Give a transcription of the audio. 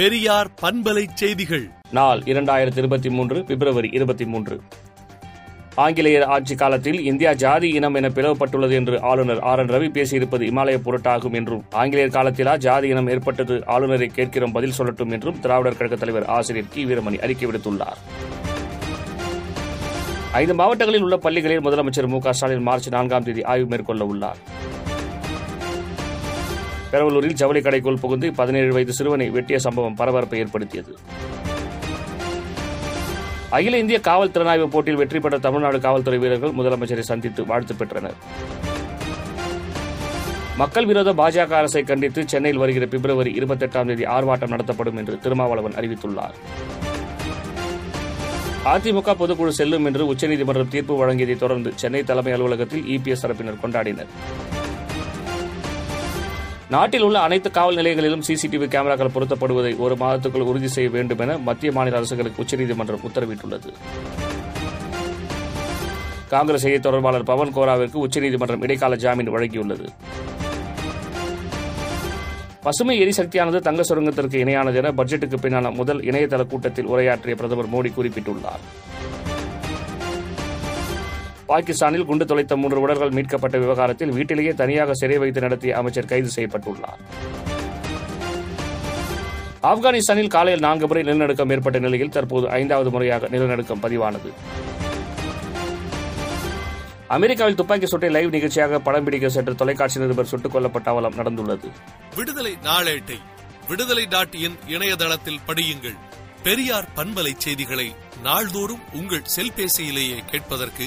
பெரியார் பண்பலை செய்திகள். நாள் இரண்டாயிரத்தி இருபத்தி மூன்று பிப்ரவரி இருபத்தி மூன்று ஆங்கிலேயர் ஆட்சி காலத்தில் இந்தியா ஜாதி இனம் என பிளவுபட்டுள்ளது என்று ஆளுநர் ஆர் என் ரவி பேசியிருப்பது இமாலய பொருட்டாகும் என்றும் ஆங்கிலேயர் காலத்திலா ஜாதி இனம் ஏற்பட்டது ஆளுநரை கேட்கிறோம் பதில் சொல்லட்டும் என்றும் திராவிடர் கழக தலைவர் ஆசிரியர் கி. வீரமணி அறிக்கை விடுத்துள்ளார். ஐந்து மாவட்டங்களில் உள்ள பள்ளிகளில் முதலமைச்சர் மு க ஸ்டாலின் மார்ச் நான்காம் தேதி ஆய்வு மேற்கொள்ள உள்ளார். பெரவலூரில் ஜவுளி கடைக்குள் புகுந்து பதினேழு வயது சிறுவனை வெட்டிய சம்பவம் பரபரப்பை ஏற்படுத்தியது. அகில இந்திய காவல் திறனாய்வு போட்டியில் வெற்றி பெற்ற தமிழ்நாடு காவல்துறை வீரர்கள் முதலமைச்சரை சந்தித்து வாழ்த்து பெற்றனர். மக்கள் விரோத பாஜக அரசை கண்டித்து சென்னையில் வருகிற பிப்ரவரி இருபத்தெட்டாம் தேதி ஆர்ப்பாட்டம் நடத்தப்படும் என்று திருமாவளவன் அறிவித்துள்ளார். அதிமுக பொதுக்குழு செல்லும் என்று உச்சநீதிமன்றம் தீர்ப்பு வழங்கியதை தொடர்ந்து சென்னை தலைமை அலுவலகத்தில் இபிஎஸ் தரப்பினர் கொண்டாடினர். நாட்டில் உள்ள அனைத்து காவல் நிலையங்களிலும் சிசிடிவி கேமராக்கள் பொருத்தப்படுவதை ஒரு மாதத்துக்குள் உறுதி செய்ய வேண்டும் என மத்திய மாநில அரசுகளுக்கு உச்சநீதிமன்றம் உத்தரவிட்டுள்ளது. காங்கிரஸ் செய்தி தொடர்பாளர் பவன் கோராவிற்கு உச்சநீதிமன்றம் இடைக்கால ஜாமீன் வழங்கியுள்ளது. பசுமை எரிசக்தியானது தங்க சுரங்கத்திற்கு இணையானது என பட்ஜெட்டுக்கு பின்னான முதல் இணையதள கூட்டத்தில் உரையாற்றிய பிரதமர் மோடி குறிப்பிட்டுள்ளார். பாகிஸ்தானில் குண்டு தொலைத்த மூன்று உடல்கள் மீட்கப்பட்ட விவகாரத்தில் வீட்டிலேயே தனியாக சிறை வைத்து நடத்திய அமைச்சர் கைது செய்யப்பட்டுள்ளார். ஆப்கானிஸ்தானில் காலையில் நான்கு முறை நிலநடுக்கம் ஏற்பட்ட நிலையில் தற்போது ஐந்தாவது முறையாக நிலநடுக்கம் பதிவானது. அமெரிக்காவில் துப்பாக்கி சூட்டை லைவ் நிகழ்ச்சியாக படம் பிடிக்க சென்ற தொலைக்காட்சி நிருபர் சுட்டுக் கொல்லப்பட்ட அவலம் நடந்துள்ளது. விடுதலை நாளேட்டை விடுதலை டாட் இன் இணையதளத்தில் படியுங்கள். பெரியார் பண்பலை செய்திகளை நாள்தோறும் உங்கள் செல்பேசியிலேயே கேட்பதற்கு